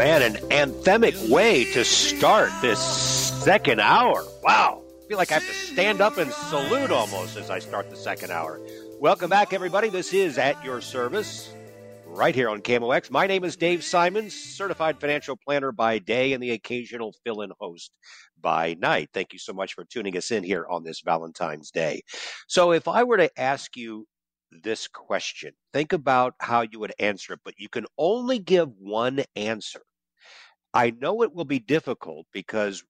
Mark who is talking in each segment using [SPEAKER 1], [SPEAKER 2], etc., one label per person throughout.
[SPEAKER 1] man, an anthemic way to start this second hour. Wow. I feel like I have to stand up and salute almost as I start the second hour. Welcome back, everybody. This is At Your Service, right here on KMOX. My name is Dave Simons, certified financial planner by day and the occasional fill in host by night. Thank you so much for tuning us in here on this Valentine's Day. So, if I were to ask you this question. Think about how you would answer it, but you can only give one answer. I know it will be difficult because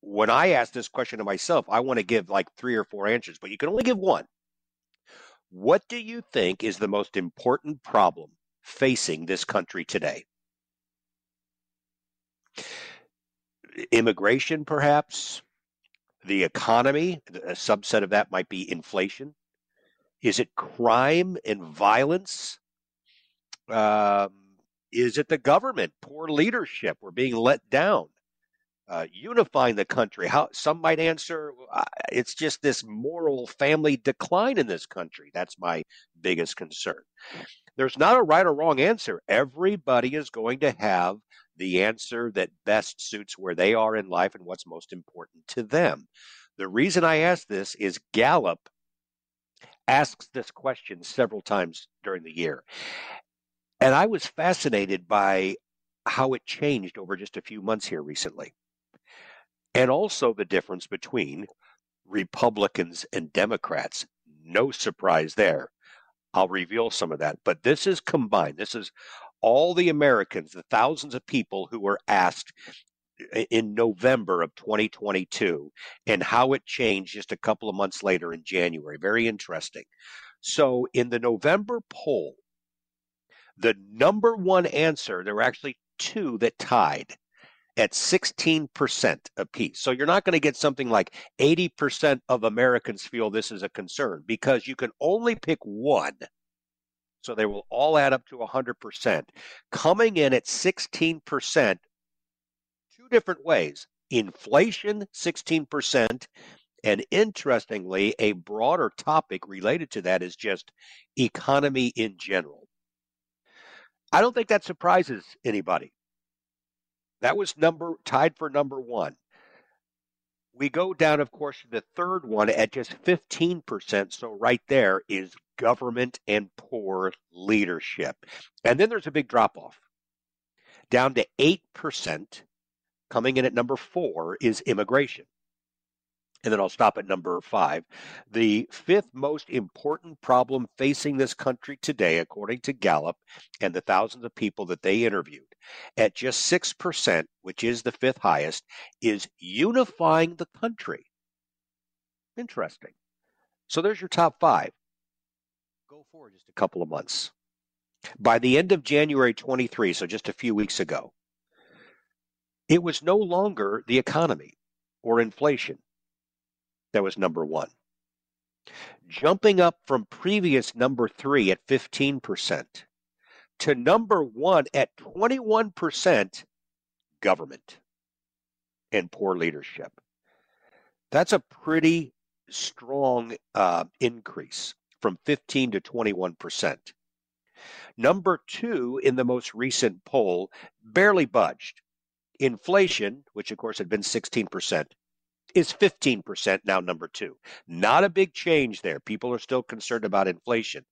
[SPEAKER 1] when I ask this question to myself, I want to give like three or four answers, but you can only give one. What do you think is the most important problem facing this country today? Immigration, perhaps? The economy? A subset of that might be inflation. Is it crime and violence? Um, is it the government? Poor leadership. We're being let down. Uh, unifying the country. How some might answer, uh, it's just this moral family decline in this country. That's my biggest concern. There's not a right or wrong answer. Everybody is going to have the answer that best suits where they are in life and what's most important to them. The reason I ask this is Gallup asks this question several times during the year. And I was fascinated by how it changed over just a few months here recently. And also the difference between Republicans and Democrats. No surprise there. I'll reveal some of that. But this is combined. This is all the Americans, the thousands of people who were asked in November of 2022 and how it changed just a couple of months later in January. Very interesting. So, in the November poll, the number one answer, there were actually two that tied at 16% apiece. So you're not going to get something like 80% of Americans feel this is a concern because you can only pick one. So they will all add up to 100%. Coming in at 16% two different ways. Inflation, 16%. And interestingly, a broader topic related to that is just economy in general. I don't think that surprises anybody. That was number tied for number one. We go down, of course, to the third one at just 15%. So, right there is government and poor leadership. And then there's a big drop off down to 8% Coming in at number four is immigration. And then I'll stop at number five. The fifth most important problem facing this country today, according to Gallup and the thousands of people that they interviewed, at just 6%, which is the fifth highest, is unifying the country. Interesting. So there's your top five. Go forward just a couple of months. By the end of January 23, so just a few weeks ago, it was no longer the economy or inflation that was number one. Jumping up from previous number three at 15% to number one at 21% government and poor leadership. That's a pretty strong uh, increase from 15 to 21%. Number two in the most recent poll barely budged Inflation, which of course had been 16%, is 15% now number two. Not a big change there. People are still concerned about inflation.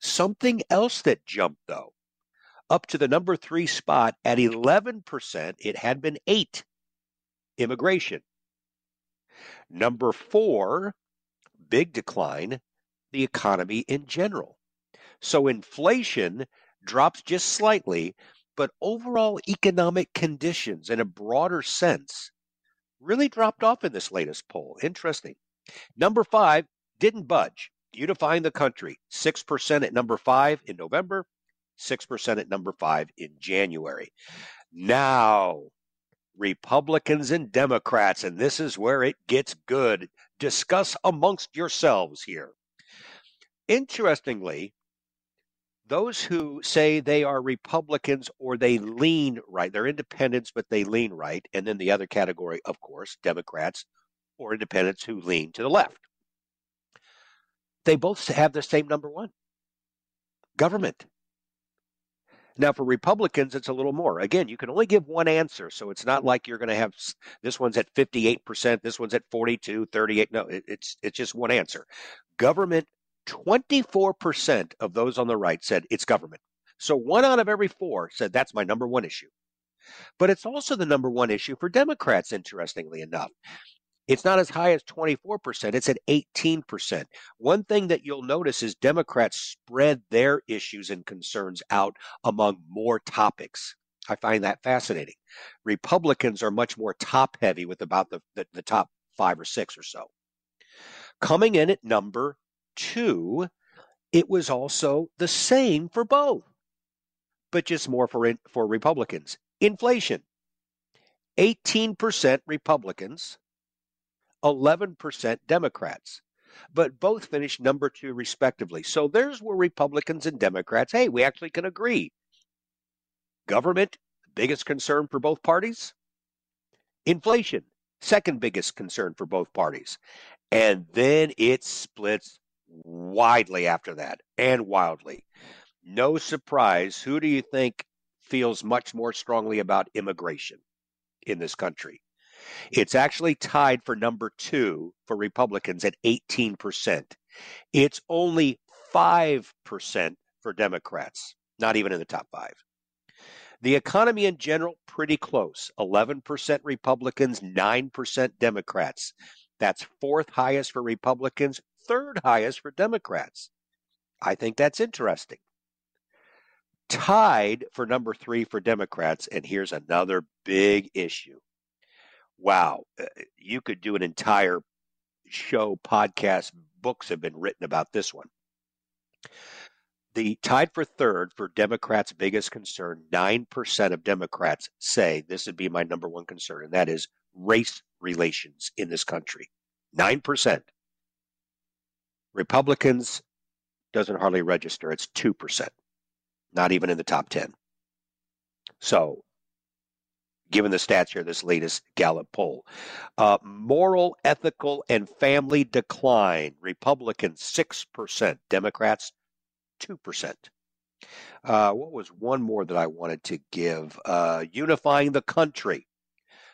[SPEAKER 1] Something else that jumped, though up to the number three spot at 11%. It had been eight immigration. Number four, big decline, the economy in general. So inflation drops just slightly, but overall economic conditions in a broader sense really dropped off in this latest poll. Interesting. Number five didn't budge. Unifying the country, 6% at number five in November, 6% at number five in January. Now, Republicans and Democrats, and this is where it gets good. Discuss amongst yourselves here. Interestingly, those who say they are Republicans or they lean right, they're independents, but they lean right. And then the other category, of course, Democrats or independents who lean to the left. They both have the same number one government. Now, for Republicans, it's a little more. Again, you can only give one answer. So it's not like you're going to have this one's at 58%, this one's at 42, 38. No, it, it's, it's just one answer. Government 24% of those on the right said it's government. So one out of every four said that's my number one issue. But it's also the number one issue for Democrats, interestingly enough. It's not as high as 24%, it's at 18%. One thing that you'll notice is Democrats spread their issues and concerns out among more topics. I find that fascinating. Republicans are much more top heavy with about the, the, the top five or six or so. Coming in at number two, it was also the same for both, but just more for, for Republicans. Inflation 18% Republicans, 11% Democrats, but both finished number two respectively. So there's where Republicans and Democrats, hey, we actually can agree. Government, biggest concern for both parties. Inflation, second biggest concern for both parties. And then it splits widely after that and wildly. No surprise. Who do you think feels much more strongly about immigration in this country? It's actually tied for number two for Republicans at 18%. It's only 5% for Democrats, not even in the top five. The economy in general, pretty close 11% Republicans, 9% Democrats. That's fourth highest for Republicans, third highest for Democrats. I think that's interesting. Tied for number three for Democrats, and here's another big issue. Wow, uh, you could do an entire show, podcast, books have been written about this one. The tied for third for Democrats' biggest concern, 9% of Democrats say this would be my number one concern, and that is race relations in this country. 9%. Republicans doesn't hardly register. It's 2%, not even in the top 10. So, given the stats here, this latest Gallup poll, uh, moral, ethical, and family decline. Republicans, 6%. Democrats, 2%. Uh, what was one more that I wanted to give? Uh, unifying the country.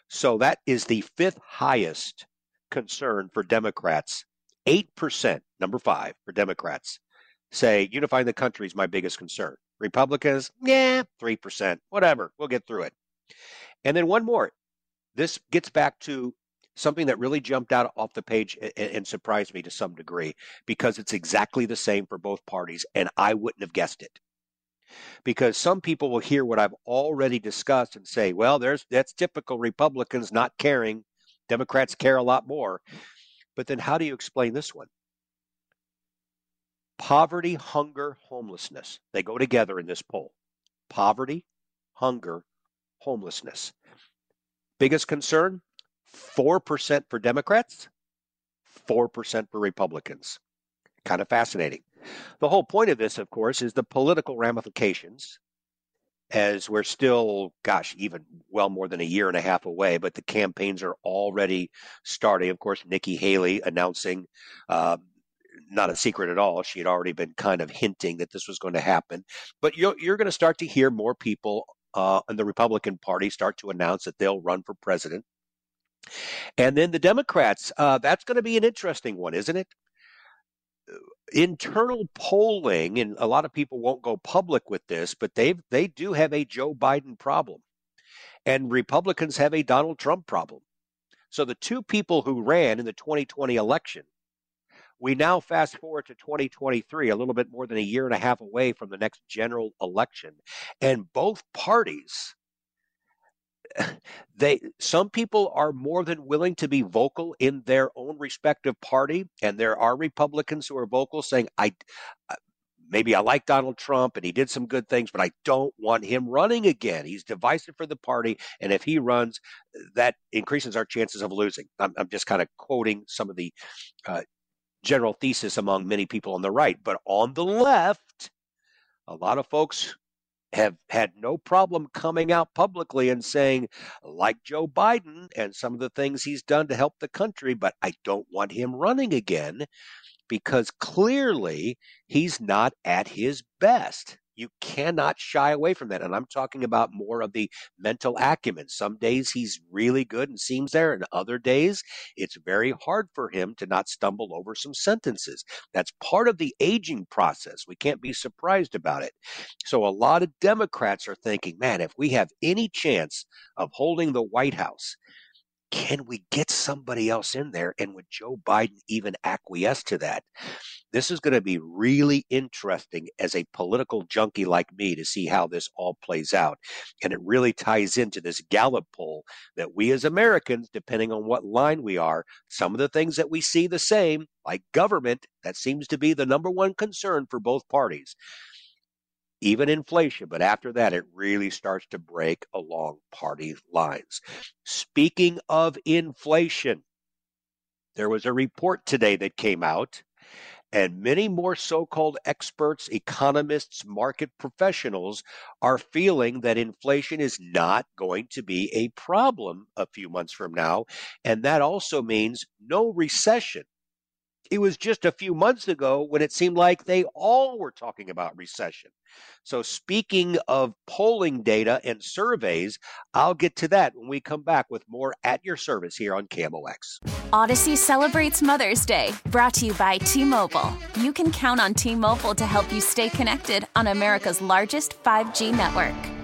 [SPEAKER 1] So that is the fifth highest concern for Democrats 8%, number five for Democrats, say unifying the country is my biggest concern. Republicans, yeah, 3%, whatever, we'll get through it. And then one more. This gets back to something that really jumped out off the page and, and, surprised me to some degree because it's exactly the same for both parties, and I wouldn't have guessed it. Because some people will hear what I've already discussed and say, well, there's that's typical Republicans not caring. Democrats care a lot more. But then how do you explain this one? Poverty, hunger, homelessness. They go together in this poll. Poverty, hunger, homelessness. Biggest concern 4% for Democrats, 4% for Republicans. Kind of fascinating. The whole point of this, of course, is the political ramifications as we're still, gosh, even well more than a year and a half away, but the campaigns are already starting. Of course, Nikki Haley announcing, uh, not a secret at all. She had already been kind of hinting that this was going to happen. But you're, you're going to start to hear more people uh, in the Republican Party start to announce that they'll run for president. And then the Democrats, uh, that's going to be an interesting one, isn't it? Internal polling, and a lot of people won't go public with this, but they they do have a Joe Biden problem, and Republicans have a Donald Trump problem. So the two people who ran in the 2020 election, we now fast forward to 2023, a little bit more than a year and a half away from the next general election, and both parties they some people are more than willing to be vocal in their own respective party and there are republicans who are vocal saying i maybe i like donald trump and he did some good things but i don't want him running again. He's divisive for the party and if he runs that increases our chances of losing. I'm, I'm just kind of quoting some of the uh, general thesis among many people on the right but on the left a lot of folks have had no problem coming out publicly and saying, like Joe Biden and some of the things he's done to help the country, but I don't want him running again because clearly he's not at his best. You cannot shy away from that. And I'm talking about more of the mental acumen. Some days he's really good and seems there, and other days it's very hard for him to not stumble over some sentences. That's part of the aging process. We can't be surprised about it. So a lot of Democrats are thinking, man, if we have any chance of holding the White House, can we get somebody else in there? And would Joe Biden even acquiesce to that? This is going to be really interesting as a political junkie like me to see how this all plays out. And it really ties into this Gallup poll that we as Americans, depending on what line we are, some of the things that we see the same, like government, that seems to be the number one concern for both parties even inflation, but after that, it really starts to break along party lines. Speaking of inflation, there was a report today that came out, and many more so called experts, economists, market professionals are feeling that inflation is not going to be a problem a few months from now. And that also means no recession it was just a few months ago when it seemed like they all were talking about recession. So, speaking of polling data and surveys, I'll get to that when we come back with more at your service here on KMOX.
[SPEAKER 2] Audacy celebrates Mother's Day, brought to you by T Mobile. You can count on T Mobile to help you stay connected on America's largest 5G network.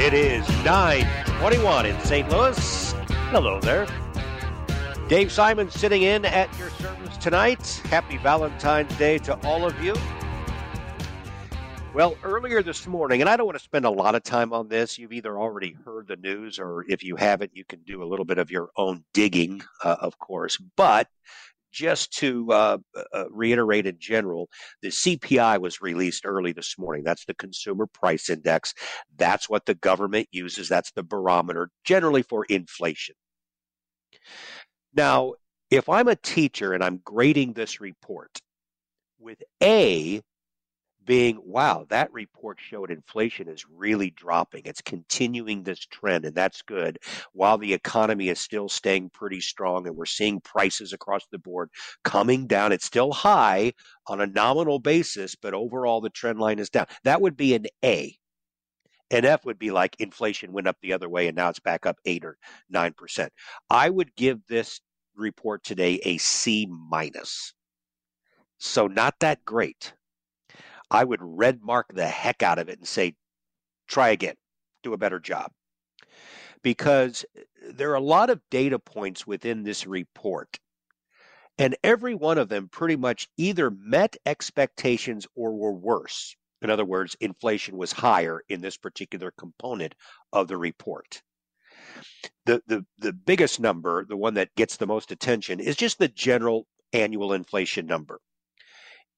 [SPEAKER 1] It is 921 in St. Louis. Hello there. Dave Simons sitting in at your service tonight. Happy Valentine's Day to all of you. Well, earlier this morning, and I don't want to spend a lot of time on this. You've either already heard the news, or if you haven't, you can do a little bit of your own digging, uh, of course. But just to uh, uh, reiterate in general, the CPI was released early this morning. That's the Consumer Price Index. That's what the government uses. That's the barometer generally for inflation. Now, if I'm a teacher and I'm grading this report, with A being, wow, that report showed inflation is really dropping. It's continuing this trend, and that's good, while the economy is still staying pretty strong and we're seeing prices across the board coming down. It's still high on a nominal basis, but overall the trend line is down. That would be an A. An F would be like inflation went up the other way and now it's back up 8 or 9%. I would give this report today a C minus. So not that great. I would red mark the heck out of it and say, try again, do a better job. Because eh, there are a lot of data points within this report, and every one of them pretty much either met expectations or were worse. In other words, inflation was higher in this particular component of the report. The, the, the biggest number, the one that gets the most attention, is just the general annual inflation number.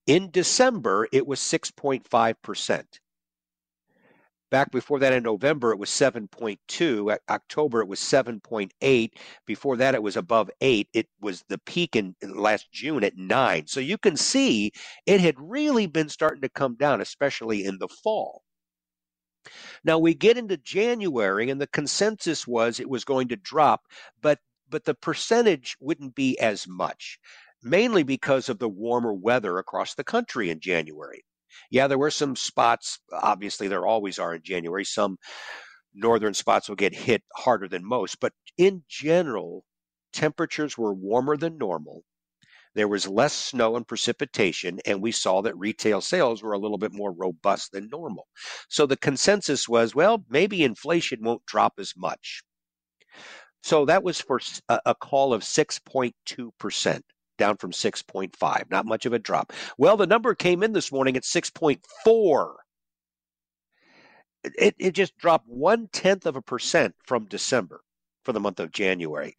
[SPEAKER 1] In December, it was 6.5%. Back before that in November, it was 7.2. At October, it was 7.8. Before that, it was above 8. It was the peak in, in last June at 9. So you can see it had really been starting to come down, especially in the fall. Now we get into January, and the consensus was it was going to drop, but but the percentage wouldn't be as much, mainly because of the warmer weather across the country in January. Yeah, there were some spots, obviously, there always are in January. Some northern spots will get hit harder than most, but in general, temperatures were warmer than normal. There was less snow and precipitation, and we saw that retail sales were a little bit more robust than normal. So the consensus was well, maybe inflation won't drop as much. So that was for a, call of 6.2% down from 6.5. Not much of a drop. Well, the number came in this morning at 6.4. It, it just dropped one tenth of a percent from December for the month of January.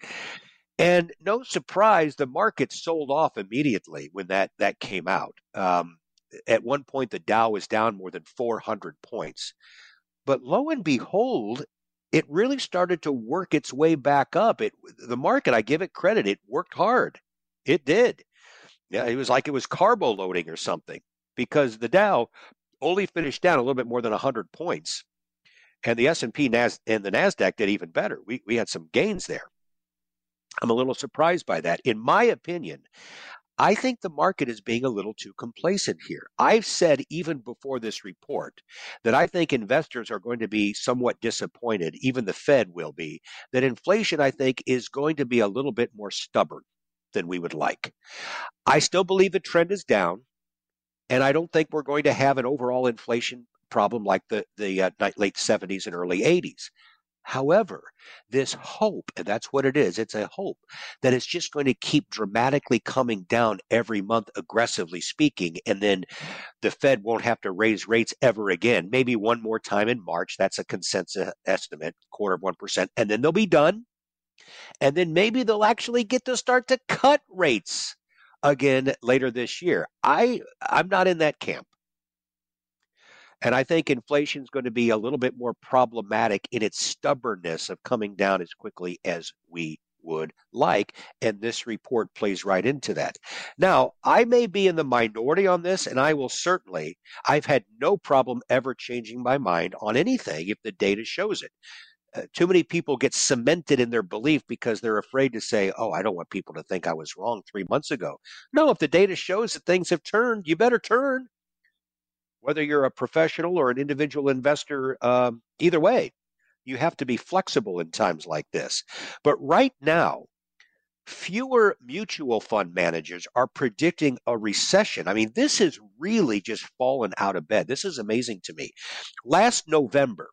[SPEAKER 1] And no surprise, the market sold off immediately when that, that came out. Um, at one point, the Dow was down more than 400 points. But lo and behold, it really started to work its way back up. It, the market, I give it credit, it worked hard. It did. Yeah, it was like it was carbo loading or something because the Dow only finished down a little bit more than 100 points. And the S&P Nas- and the Nasdaq did even better. We we had some gains there. I'm a little surprised by that. In my opinion, I think the market is being a little too complacent here. I've said even before this report that I think investors are going to be somewhat disappointed, even the Fed will be, that inflation, I think, is going to be a little bit more stubborn than we would like. I still believe the trend is down, and I don't think we're going to have an overall inflation problem like the the uh, late 70s and early 80s. However, this hope, and that's what it is, it's a hope that it's just going to keep dramatically coming down every month, aggressively speaking, and then the Fed won't have to raise rates ever again. Maybe one more time in March. That's a consensus estimate, quarter of 1%, and then they'll be done. And then maybe they'll actually get to start to cut rates again later this year. I I'm not in that camp. And I think inflation is going to be a little bit more problematic in its stubbornness of coming down as quickly as we would like. And this report plays right into that. Now, I may be in the minority on this, and I will certainly, I've had no problem ever changing my mind on anything if the data shows it. Uh, too many people get cemented in their belief because they're afraid to say, "Oh, I don't want people to think I was wrong three months ago." No, if the data shows that things have turned, you better turn whether you're a professional or an individual investor, um, either way, you have to be flexible in times like this. But right now, fewer mutual fund managers are predicting a recession. I mean, this has really just fallen out of bed. This is amazing to me. Last November,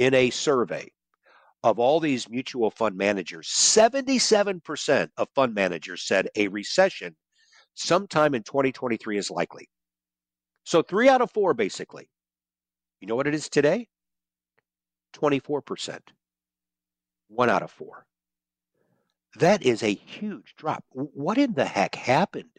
[SPEAKER 1] in a survey of all these mutual fund managers, 77% of fund managers said a recession sometime in 2023 is likely. So three out of four, basically. You know what it is today? 24%. One out of four. That is a huge drop. What in the heck happened?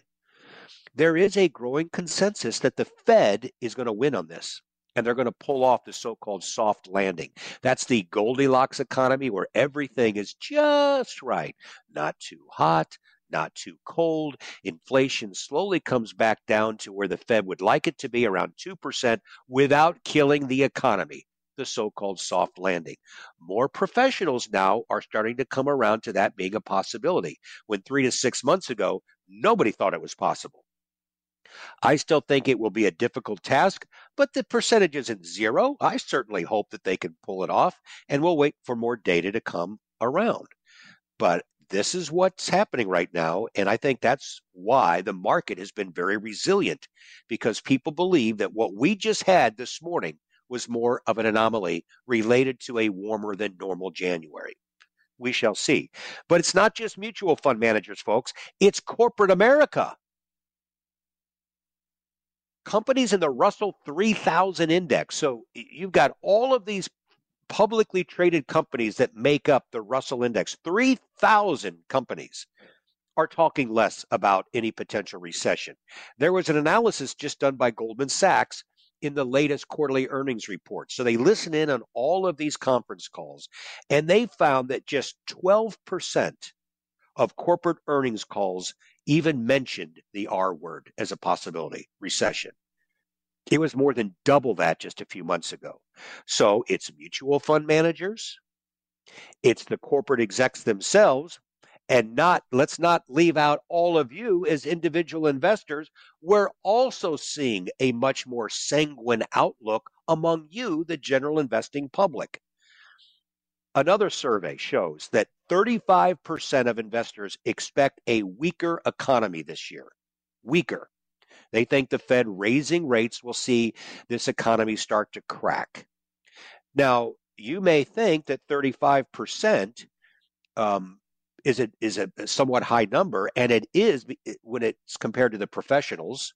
[SPEAKER 1] There is a growing consensus that the Fed is going to win on this and they're going to pull off the so called soft landing. That's the Goldilocks economy where everything is just right. Not too hot, not too cold. Inflation slowly comes back down to where the Fed would like it to be, around 2%, without killing the economy, the so called soft landing. More professionals now are starting to come around to that being a possibility, when three to six months ago, nobody thought it was possible. I still think it will be a difficult task, but the percentage isn't zero. I certainly hope that they can pull it off, and we'll wait for more data to come around. But this is what's happening right now. And I think that's why the market has been very resilient because people believe that what we just had this morning was more of an anomaly related to a warmer than normal January. We shall see. But it's not just mutual fund managers, folks, it's corporate America. Companies in the Russell 3000 index. So you've got all of these publicly traded companies that make up the Russell Index, 3,000 companies are talking less about any potential recession. There was an analysis just done by Goldman Sachs in the latest quarterly earnings report. So they listen in on all of these conference calls, and they found that just 12% of corporate earnings calls even mentioned the R word as a possibility recession. It was more than double that just a few months ago. So it's mutual fund managers, it's the corporate execs themselves, and not let's not leave out all of you as individual investors. We're also seeing a much more sanguine outlook among you, the general investing public. Another survey shows that 35% of investors expect a weaker economy this year. Weaker. They think the Fed raising rates will see this economy start to crack. Now, you may think that 35% um, is a, is a somewhat high number, and it is when it's compared to the professionals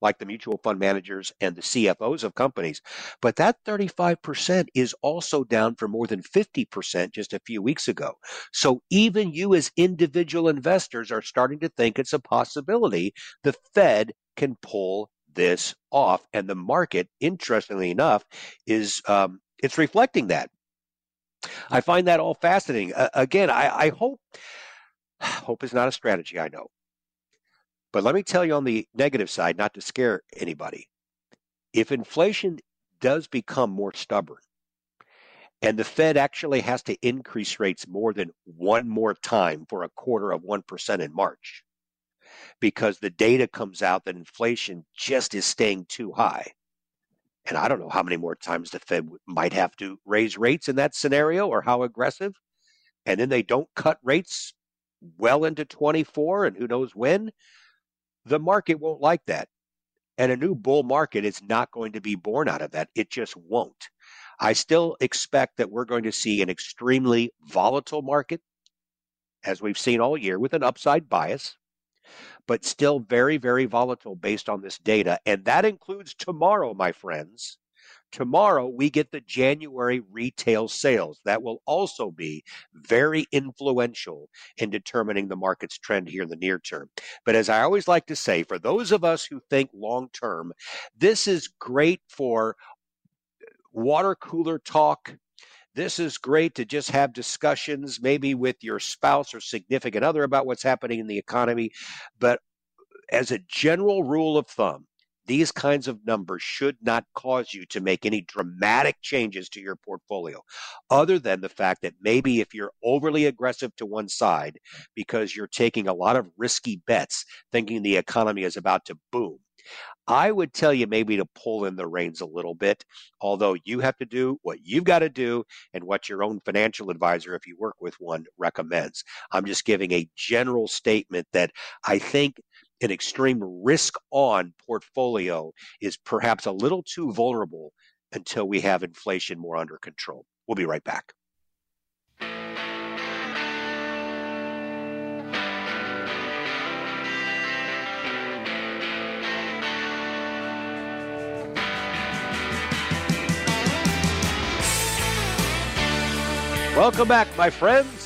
[SPEAKER 1] like the mutual fund managers and the CFOs of companies. But that 35% is also down from more than 50% just a few weeks ago. So even you as individual investors are starting to think it's a possibility the Fed can pull this off. And the market, interestingly enough, is um, it's reflecting that. I find that all fascinating. Uh, again, I, I hope hope is not a strategy. I know, but let me tell you on the negative side, not to scare anybody. If inflation does become more stubborn, and the Fed actually has to increase rates more than one more time for a quarter of 1% in March, because the data comes out that inflation just is staying too high. And I don't know how many more times the Fed might have to raise rates in that scenario or how aggressive. And then they don't cut rates well into 24 and who knows when. The market won't like that. And a new bull market is not going to be born out of that. It just won't. I still expect that we're going to see an extremely volatile market, as we've seen all year, with an upside bias but still very, very volatile based on this data. And that includes tomorrow, my friends. Tomorrow, we get the January retail sales. That will also be very influential in determining the market's trend here in the near term. But as I always like to say, for those of us who think long term, this is great for water cooler talk, this is great to just have discussions, maybe with your spouse or significant other, about what's happening in the economy. But as a general rule of thumb, these kinds of numbers should not cause you to make any dramatic changes to your portfolio, other than the fact that maybe if you're overly aggressive to one side because you're taking a lot of risky bets, thinking the economy is about to boom, I would tell you maybe to pull in the reins a little bit, although you have to do what you've got to do and what your own financial advisor, if you work with one, recommends. I'm just giving a general statement that I think an extreme risk on portfolio is perhaps a little too vulnerable until we have inflation more under control. We'll be right back. Welcome back, my friends,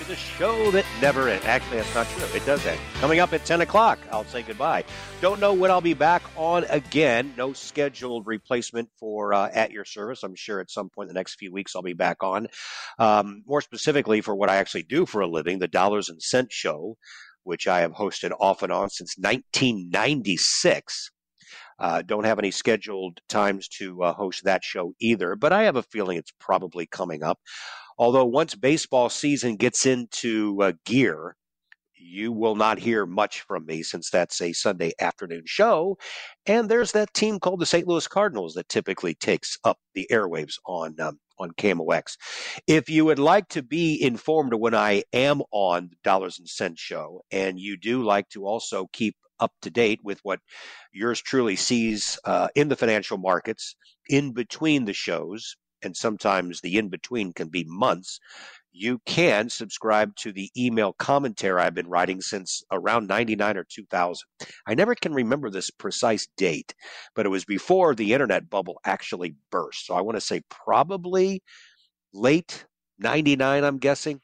[SPEAKER 1] to the show that never ends. Actually, that's not true. It does end. Coming up at 10 o'clock, I'll say goodbye. Don't know when I'll be back on again. No scheduled replacement for uh, At Your Service. I'm sure at some point in the next few weeks I'll be back on. Um, more specifically, for what I actually do for a living, the Dollars and Cents Show, which I have hosted off and on since 1996. Uh, don't have any scheduled times to uh, host that show either, but I have a feeling it's probably coming up. Although once baseball season gets into uh, gear, you will not hear much from me since that's a Sunday afternoon show. And there's that team called the St. Louis Cardinals that typically takes up the airwaves on um, on KMOX. If you would like to be informed when I am on the Dollars and Cents show, and you do like to also keep up to date with what yours truly sees uh, in the financial markets in between the shows, and sometimes the in between can be months. You can subscribe to the email commentary I've been writing since around 99 or 2000. I never can remember this precise date, but it was before the internet bubble actually burst. So I want to say probably late 99, I'm guessing.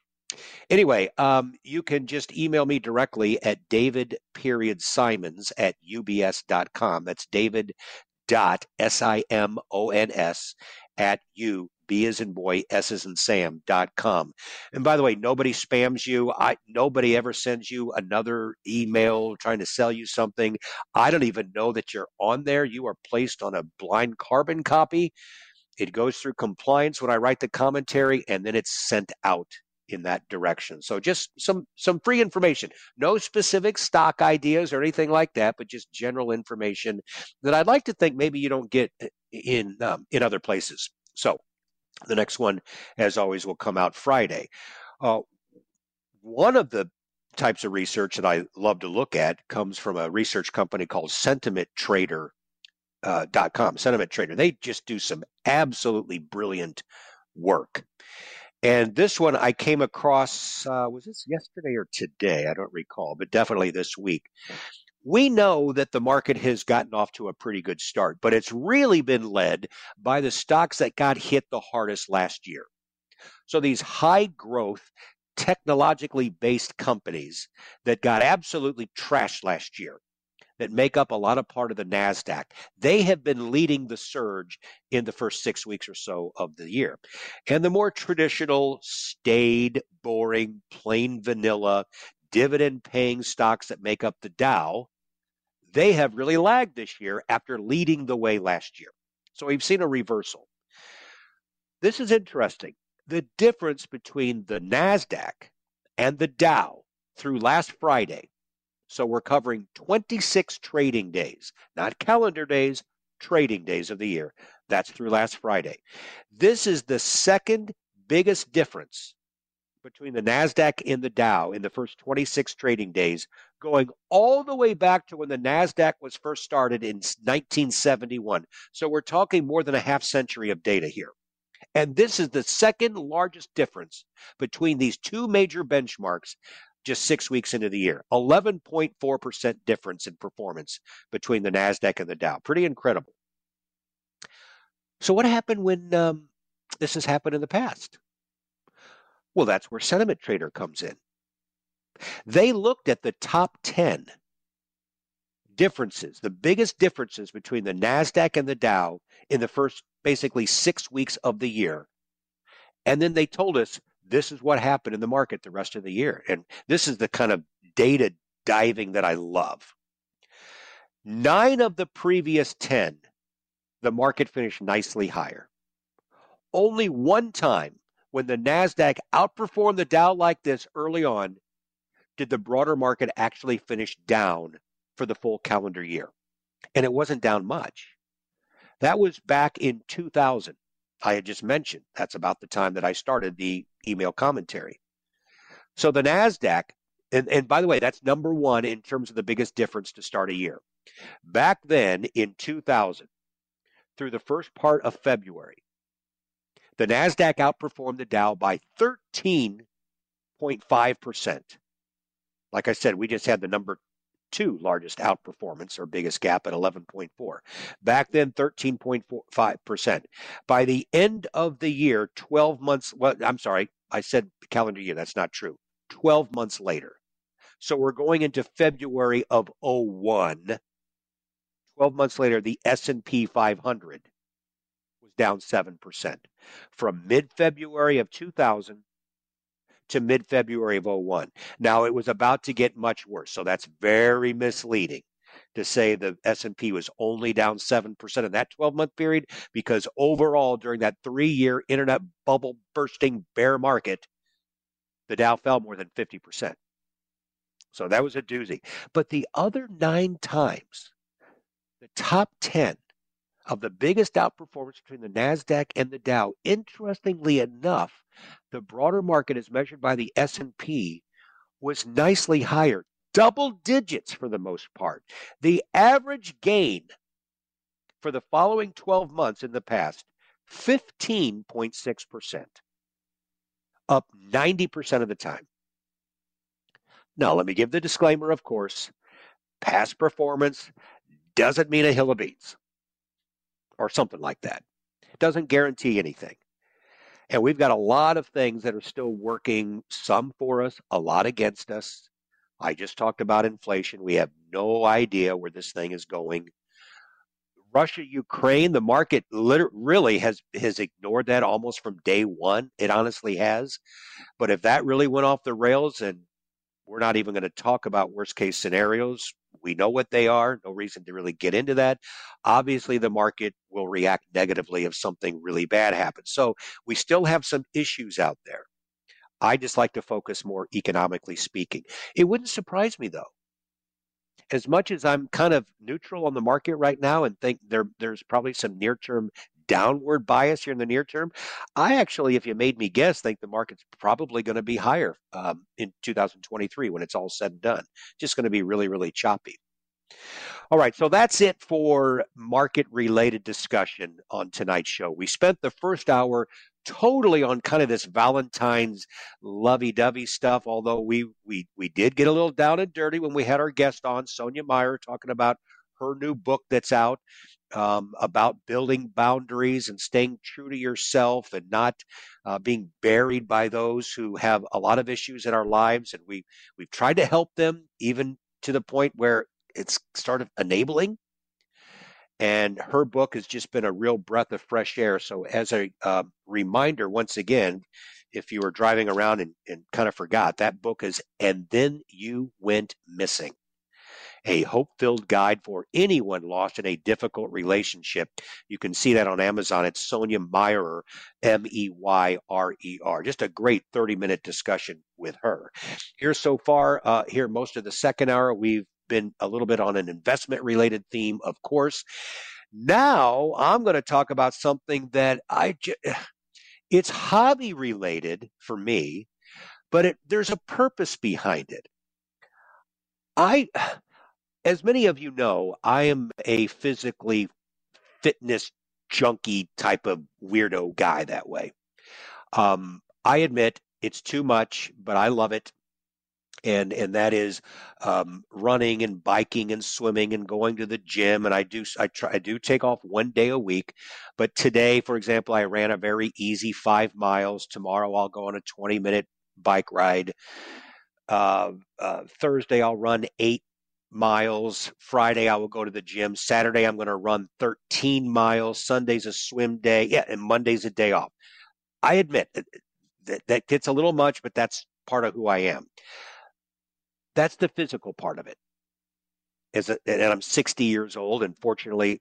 [SPEAKER 1] Anyway, um, you can just email me directly at david period simons at ubs.com. That's david dot S I M O N S at you B as in boy, S as in Sam dot com. And by the way, nobody spams you. I nobody ever sends you another email trying to sell you something. I don't even know that you're on there. You are placed on a blind carbon copy. It goes through compliance when I write the commentary, and then it's sent out in that direction. So just some some free information. No specific stock ideas or anything like that, but just general information that I'd like to think maybe you don't get in um, in other places. So the next one, as always, will come out Friday. Uh, one of the types of research that I love to look at comes from a research company called Sentiment Trader. Uh, com sentiment trader they just do some absolutely brilliant work and this one I came across, uh, was this yesterday or today? I don't recall, but definitely this week. We know that the market has gotten off to a pretty good start, but it's really been led by the stocks that got hit the hardest last year. So these high growth, technologically based companies that got absolutely trashed last year that make up a lot of part of the NASDAQ. They have been leading the surge in the first six weeks or so of the year. And the more traditional, staid, boring, plain vanilla, dividend paying stocks that make up the Dow, they have really lagged this year after leading the way last year. So we've seen a reversal. This is interesting. The difference between the NASDAQ and the Dow through last Friday so we're covering 26 trading days, not calendar days, trading days of the year. That's through last Friday. This is the second biggest difference between the NASDAQ and the Dow in the first 26 trading days, going all the way back to when the NASDAQ was first started in 1971. So we're talking more than a half century of data here. And this is the second largest difference between these two major benchmarks just six weeks into the year. 11.4% difference in performance between the NASDAQ and the Dow. Pretty incredible. So, what happened when um, this has happened in the past? Well, that's where Sentiment Trader comes in. They looked at the top 10 differences, the biggest differences between the NASDAQ and the Dow in the first basically six weeks of the year. And then they told us this is what happened in the market the rest of the year. And this is the kind of data diving that I love. Nine of the previous 10, the market finished nicely higher. Only one time when the NASDAQ outperformed the Dow like this early on did the broader market actually finish down for the full calendar year. And it wasn't down much. That was back in 2000. I had just mentioned. That's about the time that I started the email commentary. So the NASDAQ, and, and by the way, that's number one in terms of the biggest difference to start a year. Back then in 2000, through the first part of February, the NASDAQ outperformed the Dow by 13.5%. Like I said, we just had the number two largest outperformance or biggest gap at 11.4. Back then, 13.5%. By the end of the year, 12 months, well, I'm sorry, I said calendar year. That's not true. 12 months later. So we're going into February of 01. 12 months later, the S&P 500 was down 7%. From mid-February of 2000 to mid February of 01. Now it was about to get much worse, so that's very misleading to say the S&P was only down 7% in that 12-month period because overall during that 3-year internet bubble bursting bear market the Dow fell more than 50%. So that was a doozy. But the other 9 times the top 10 of the biggest outperformance between the Nasdaq and the Dow. Interestingly enough, the broader market as measured by the S&P was nicely higher, double digits for the most part. The average gain for the following 12 months in the past, 15.6%, up 90% of the time. Now, let me give the disclaimer, of course. Past performance doesn't mean a hill of beans or something like that. It doesn't guarantee anything. And we've got a lot of things that are still working, some for us, a lot against us. I just talked about inflation. We have no idea where this thing is going. Russia, Ukraine, the market really has has ignored that almost from day one. It honestly has. But if that really went off the rails, and we're not even going to talk about worst case scenarios, we know what they are. No reason to really get into that. Obviously, the market will react negatively if something really bad happens. So we still have some issues out there. I just like to focus more economically speaking. It wouldn't surprise me though as much as I'm kind of neutral on the market right now and think there there's probably some near term downward bias here in the near term, I actually, if you made me guess, think the market's probably going to be higher um, in 2023 when it's all said and done. Just going to be really, really choppy. All right, so that's it for market related discussion on tonight's show. We spent the first hour totally on kind of this Valentine's lovey-dovey stuff. Although we we we did get a little down and dirty when we had our guest on, Sonia Meyer, talking about her new book that's out um, about building boundaries and staying true to yourself and not uh, being buried by those who have a lot of issues in our lives. And we we've tried to help them even to the point where it's of enabling and her book has just been a real breath of fresh air. So, as a uh, reminder, once again, if you were driving around and, and kind of forgot, that book is And Then You Went Missing a hope filled guide for anyone lost in a difficult relationship. You can see that on Amazon. It's Sonia Meyer, M E Y R E R. Just a great 30 minute discussion with her. Here so far, uh, here most of the second hour, we've been a little bit on an investment related theme, of course. Now I'm going to talk about something that I, it's hobby related for me, but it, there's a purpose behind it. I, as many of you know, I am a physically fitness junkie type of weirdo guy that way. Um, I admit it's too much, but I love it and and that is um, running and biking and swimming and going to the gym. And I do I try I do take off one day a week, but today, for example, I ran a very easy five miles. Tomorrow, I'll go on a twenty minute bike ride. Uh, uh, Thursday, I'll run eight miles. Friday, I will go to the gym. Saturday, I'm going to run 13 miles. Sunday's a swim day. Yeah, and Monday's a day off. I admit that that gets a little much, but that's part of who I am. That's the physical part of it. Is it. As a, and I'm 60 years old, and fortunately,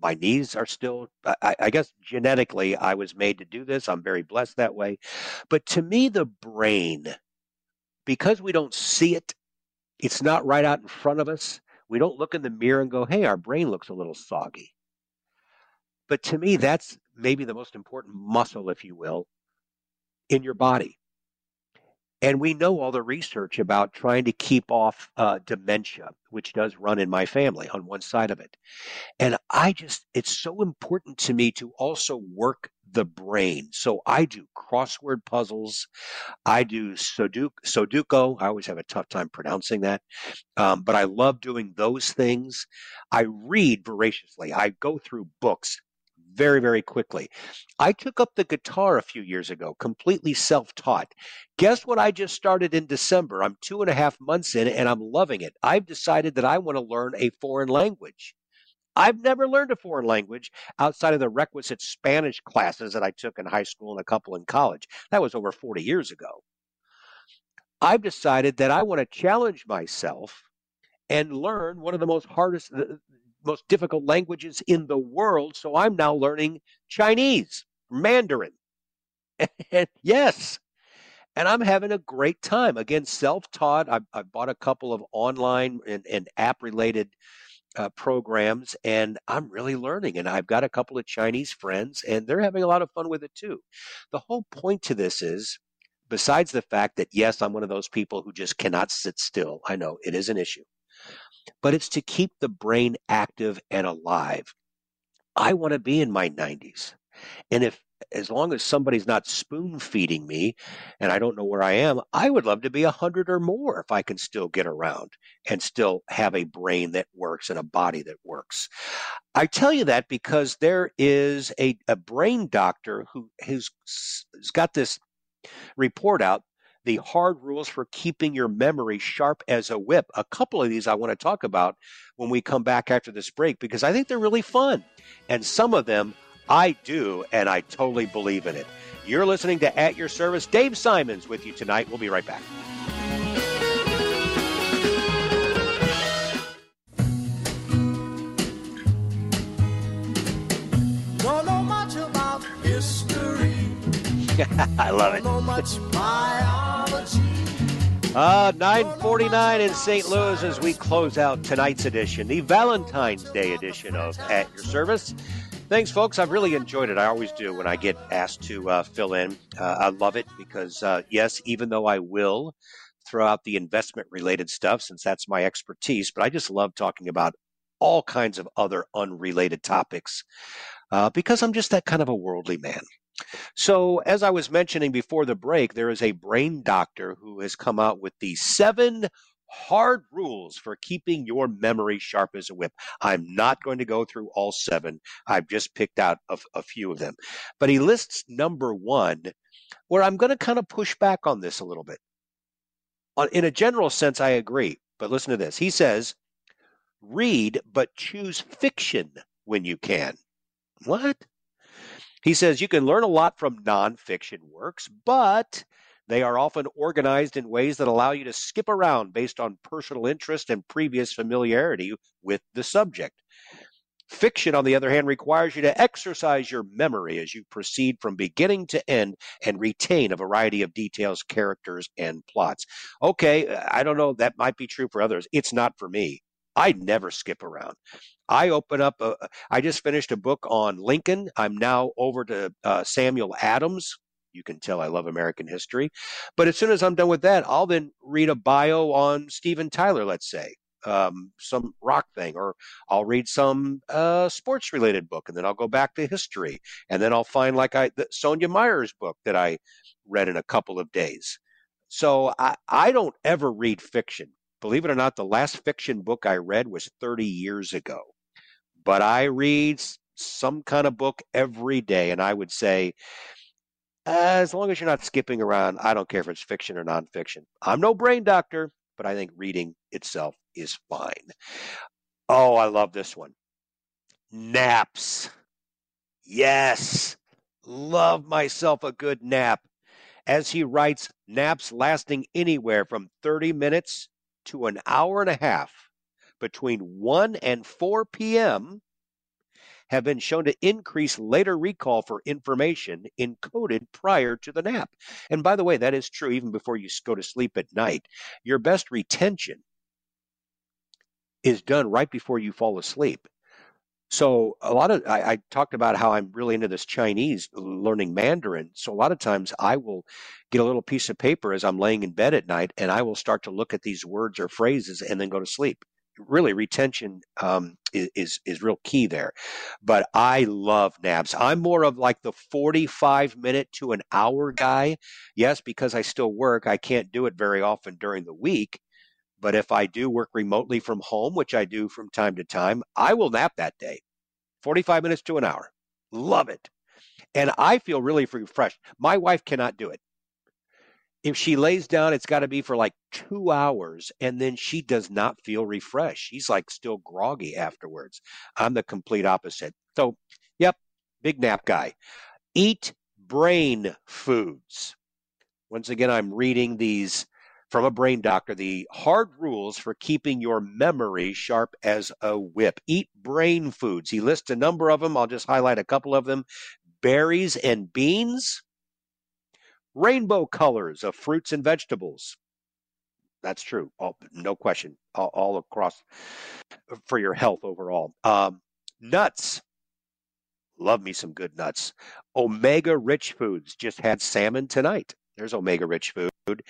[SPEAKER 1] my knees are still, I, I, guess genetically, I was made to do this. I'm very blessed that way. But to me, the brain, because we don't see it, it's not right out in front of us. We don't look in the mirror and go, hey, our brain looks a little soggy. But to me, that's maybe the most important muscle, if you will, in your body. And we know all the research about trying to keep off uh, dementia, which does run in my family on one side of it. And I just, it's so important to me to also work the brain. So I do crossword puzzles. I do Sudoku. I always have a tough time pronouncing that. Um, but I love doing those things. I read voraciously. I go through books very, very quickly. I took up the guitar a few years ago, completely self taught. Guess what I just started in December? I'm two and a half months in and I'm loving it. I've decided that I want to learn a foreign language. I've never learned a foreign language outside of the requisite Spanish classes that I took in high school and a couple in college. That was over 40 years ago. I've decided that I want to challenge myself and learn one of the most hardest, most difficult languages in the world. So I'm now learning Chinese, Mandarin. And yes. And I'm having a great time. Again, self taught. I, I, bought a couple of online and, and app related uh, programs, and I'm really learning. And I've got a couple of Chinese friends, and they're having a lot of fun with it too. The whole point to this is besides the fact that, yes, I'm one of those people who just cannot sit still, I know it is an issue but it's to keep the brain active and alive. I want to be in my 90s. And if as long as somebody's not spoon feeding me and I don't know where I am, I would love to be a 100 or more if I can still get around and still have a brain that works and a body that works. I tell you that because there is a, a brain doctor who has, has got this report out the hard rules for keeping your memory sharp as a whip. A couple of these I want to talk about when we come back after this break because I think they're really fun. And some of them I do, and I totally believe in it. You're listening to At Your Service. Dave Simons with you tonight. We'll be right back.
[SPEAKER 3] Don't know much about history.
[SPEAKER 1] I love it. Uh, 949 in St. Louis as we close out tonight's edition, the Valentine's Day edition of At Your Service. Thanks, folks. I've really enjoyed it. I always do when I get asked to uh, fill in. Uh, I love it because, uh, yes, even though I will throw out the investment related stuff since that's my expertise, but I just love talking about all kinds of other unrelated topics uh, because I'm just that kind of a worldly man. So, as I was mentioning before the break, there is a brain doctor who has come out with the seven hard rules for keeping your memory sharp as a whip. I'm not going to go through all seven. I've just picked out a, a few of them. But he lists number one, where I'm going to kind of push back on this a little bit. In a general sense, I agree. But listen to this. He says, read, but choose fiction when you can. What? He says you can learn a lot from nonfiction works, but they are often organized in ways that allow you to skip around based on personal interest and previous familiarity with the subject. Fiction, on the other hand, requires you to exercise your memory as you proceed from beginning to end and retain a variety of details, characters, and plots. Okay, I don't know, that might be true for others. It's not for me. I never skip around. I open up, a, I just finished a book on Lincoln. I'm now over to uh, Samuel Adams. You can tell I love American history. But as soon as I'm done with that, I'll then read a bio on Steven Tyler, let's say, um, some rock thing, or I'll read some uh, sports related book, and then I'll go back to history, and then I'll find like I the Sonia Meyer's book that I read in a couple of days. So I, I don't ever read fiction. Believe it or not, the last fiction book I read was 30 years ago. But I read some kind of book every day, and I would say, uh, as long as you're not skipping around, I don't care if it's fiction or nonfiction. I'm no brain doctor, but I think reading itself is fine. Oh, I love this one. Naps. Yes. Love myself a good nap. As he writes, naps lasting anywhere from 30 minutes to an hour and a half between 1 and 4 p.m. have been shown to increase later recall for information encoded prior to the nap. And by the way, that is true even before you go to sleep at night. Your best retention is done right before you fall asleep. So a lot of I, I, talked about how I'm really into this Chinese learning Mandarin. So a lot of times I will get a little piece of paper as I'm laying in bed at night, and I will start to look at these words or phrases and then go to sleep. Really, retention um, is, is is real key there. But I love naps. I'm more of like the 45 minute to an hour guy. Yes, because I still work, I can't do it very often during the week. But if I do work remotely from home, which I do from time to time, I will nap that day 45 minutes to an hour. Love it. And I feel really refreshed. My wife cannot do it. If she lays down, it's got to be for like two hours, and then she does not feel refreshed. She's like still groggy afterwards. I'm the complete opposite. So, yep, big nap guy. Eat brain foods. Once again, I'm reading these from a brain doctor the hard rules for keeping your memory sharp as a whip. Eat brain foods. He lists a number of them. I'll just highlight a couple of them berries and beans, rainbow colors of fruits and vegetables. That's true. All, no question. All, all, across for your health overall. Um, nuts. Love me some good nuts. Omega rich foods. Just had salmon tonight. There's omega rich food.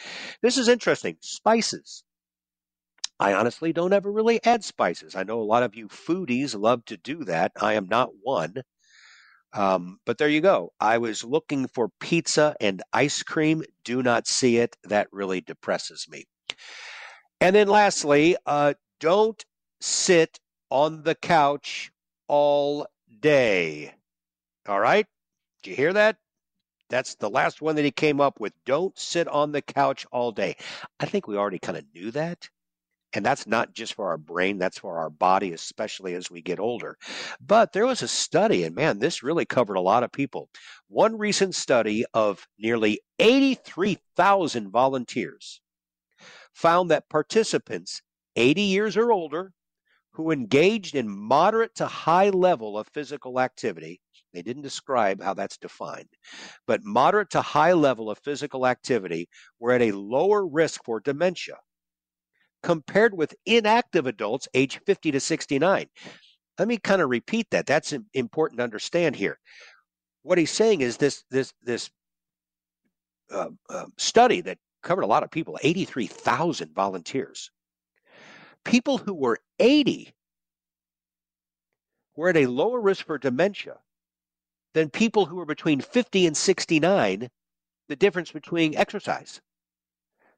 [SPEAKER 1] This is interesting. Spices. I honestly don't ever really add spices. I know a lot of you foodies love to do that. I am not one. Um, but there you go. I was looking for pizza and ice cream. Do not see it. That really depresses me. And then lastly, uh, don't sit on the couch all day. All right? Did you hear that? That's the last one that he came up with. Don't sit on the couch all day. I think we already kind of knew that. And that's not just for our brain, that's for our body, especially as we get older. But there was a study, and man, this really covered a lot of people. One recent study of nearly 83,000 volunteers found that participants 80 years or older who engaged in moderate to high level of physical activity, they didn't describe how that's defined, but moderate to high level of physical activity were at a lower risk for dementia compared with inactive adults age 50 to 69. Let me kind of repeat that. That's important to understand here. What he's saying is this this this uh, uh, study that covered a lot of people, 83,000 volunteers. People who were 80 were at a lower risk for dementia than people who are between 50 and 69, the difference between exercise.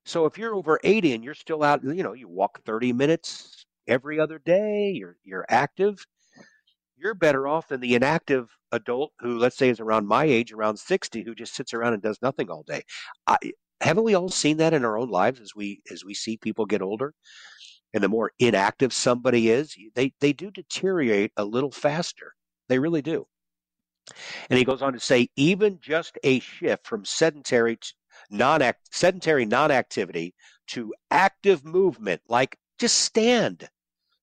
[SPEAKER 1] So if you're over 80 and you're still out, you know, you walk 30 minutes every other day, you're you're active, you're better off than the inactive adult who let's say is around my age, around 60 who just sits around and does nothing all day. I, haven't we all seen that in our own lives as we as we see people get older? And the more inactive somebody is, they they do deteriorate a little faster. They really do. And he goes on to say, even just a shift from sedentary non sedentary non-activity to active movement, like just stand,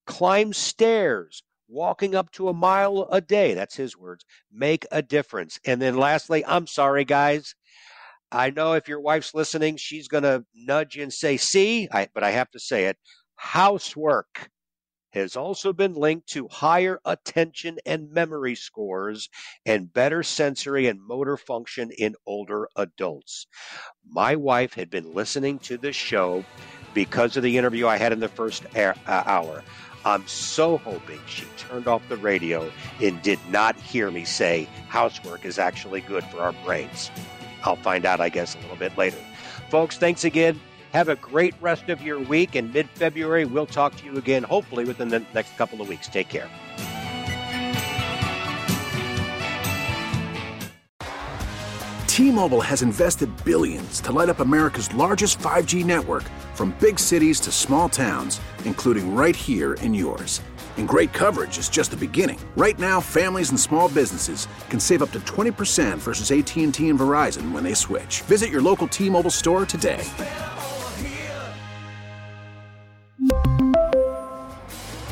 [SPEAKER 1] climb stairs, walking up to a mile a day. That's his words. Make a difference. And then lastly, I'm sorry, guys. I know if your wife's listening, she's going to nudge and say, see, I, but I have to say it housework has also been linked to higher attention and memory scores and better sensory and motor function in older adults. My wife had been listening to the show because of the interview I had in the first hour. I'm so hoping she turned off the radio and did not hear me say housework is actually good for our brains. I'll find out, I guess, a little bit later. Folks, thanks again. Have a great rest of your week. And mid February, we'll talk to you again, hopefully within the next couple of weeks. Take care.
[SPEAKER 4] T Mobile has invested billions to light up America's largest 5G network from big cities to small towns, including right here in yours. And great coverage is just the beginning. Right now, families and small businesses can save up to 20% versus AT&T and Verizon when they switch. Visit your local T-Mobile store today.